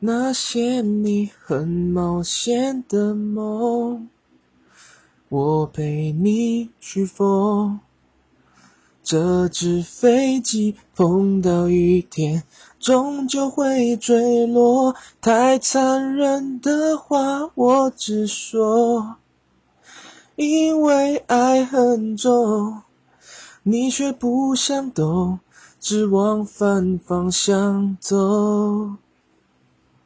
那些你很冒险的梦，我陪你去疯。这只飞机碰到雨天，终究会坠落。太残忍的话，我直说，因为爱很重，你却不想懂，只往反方向走。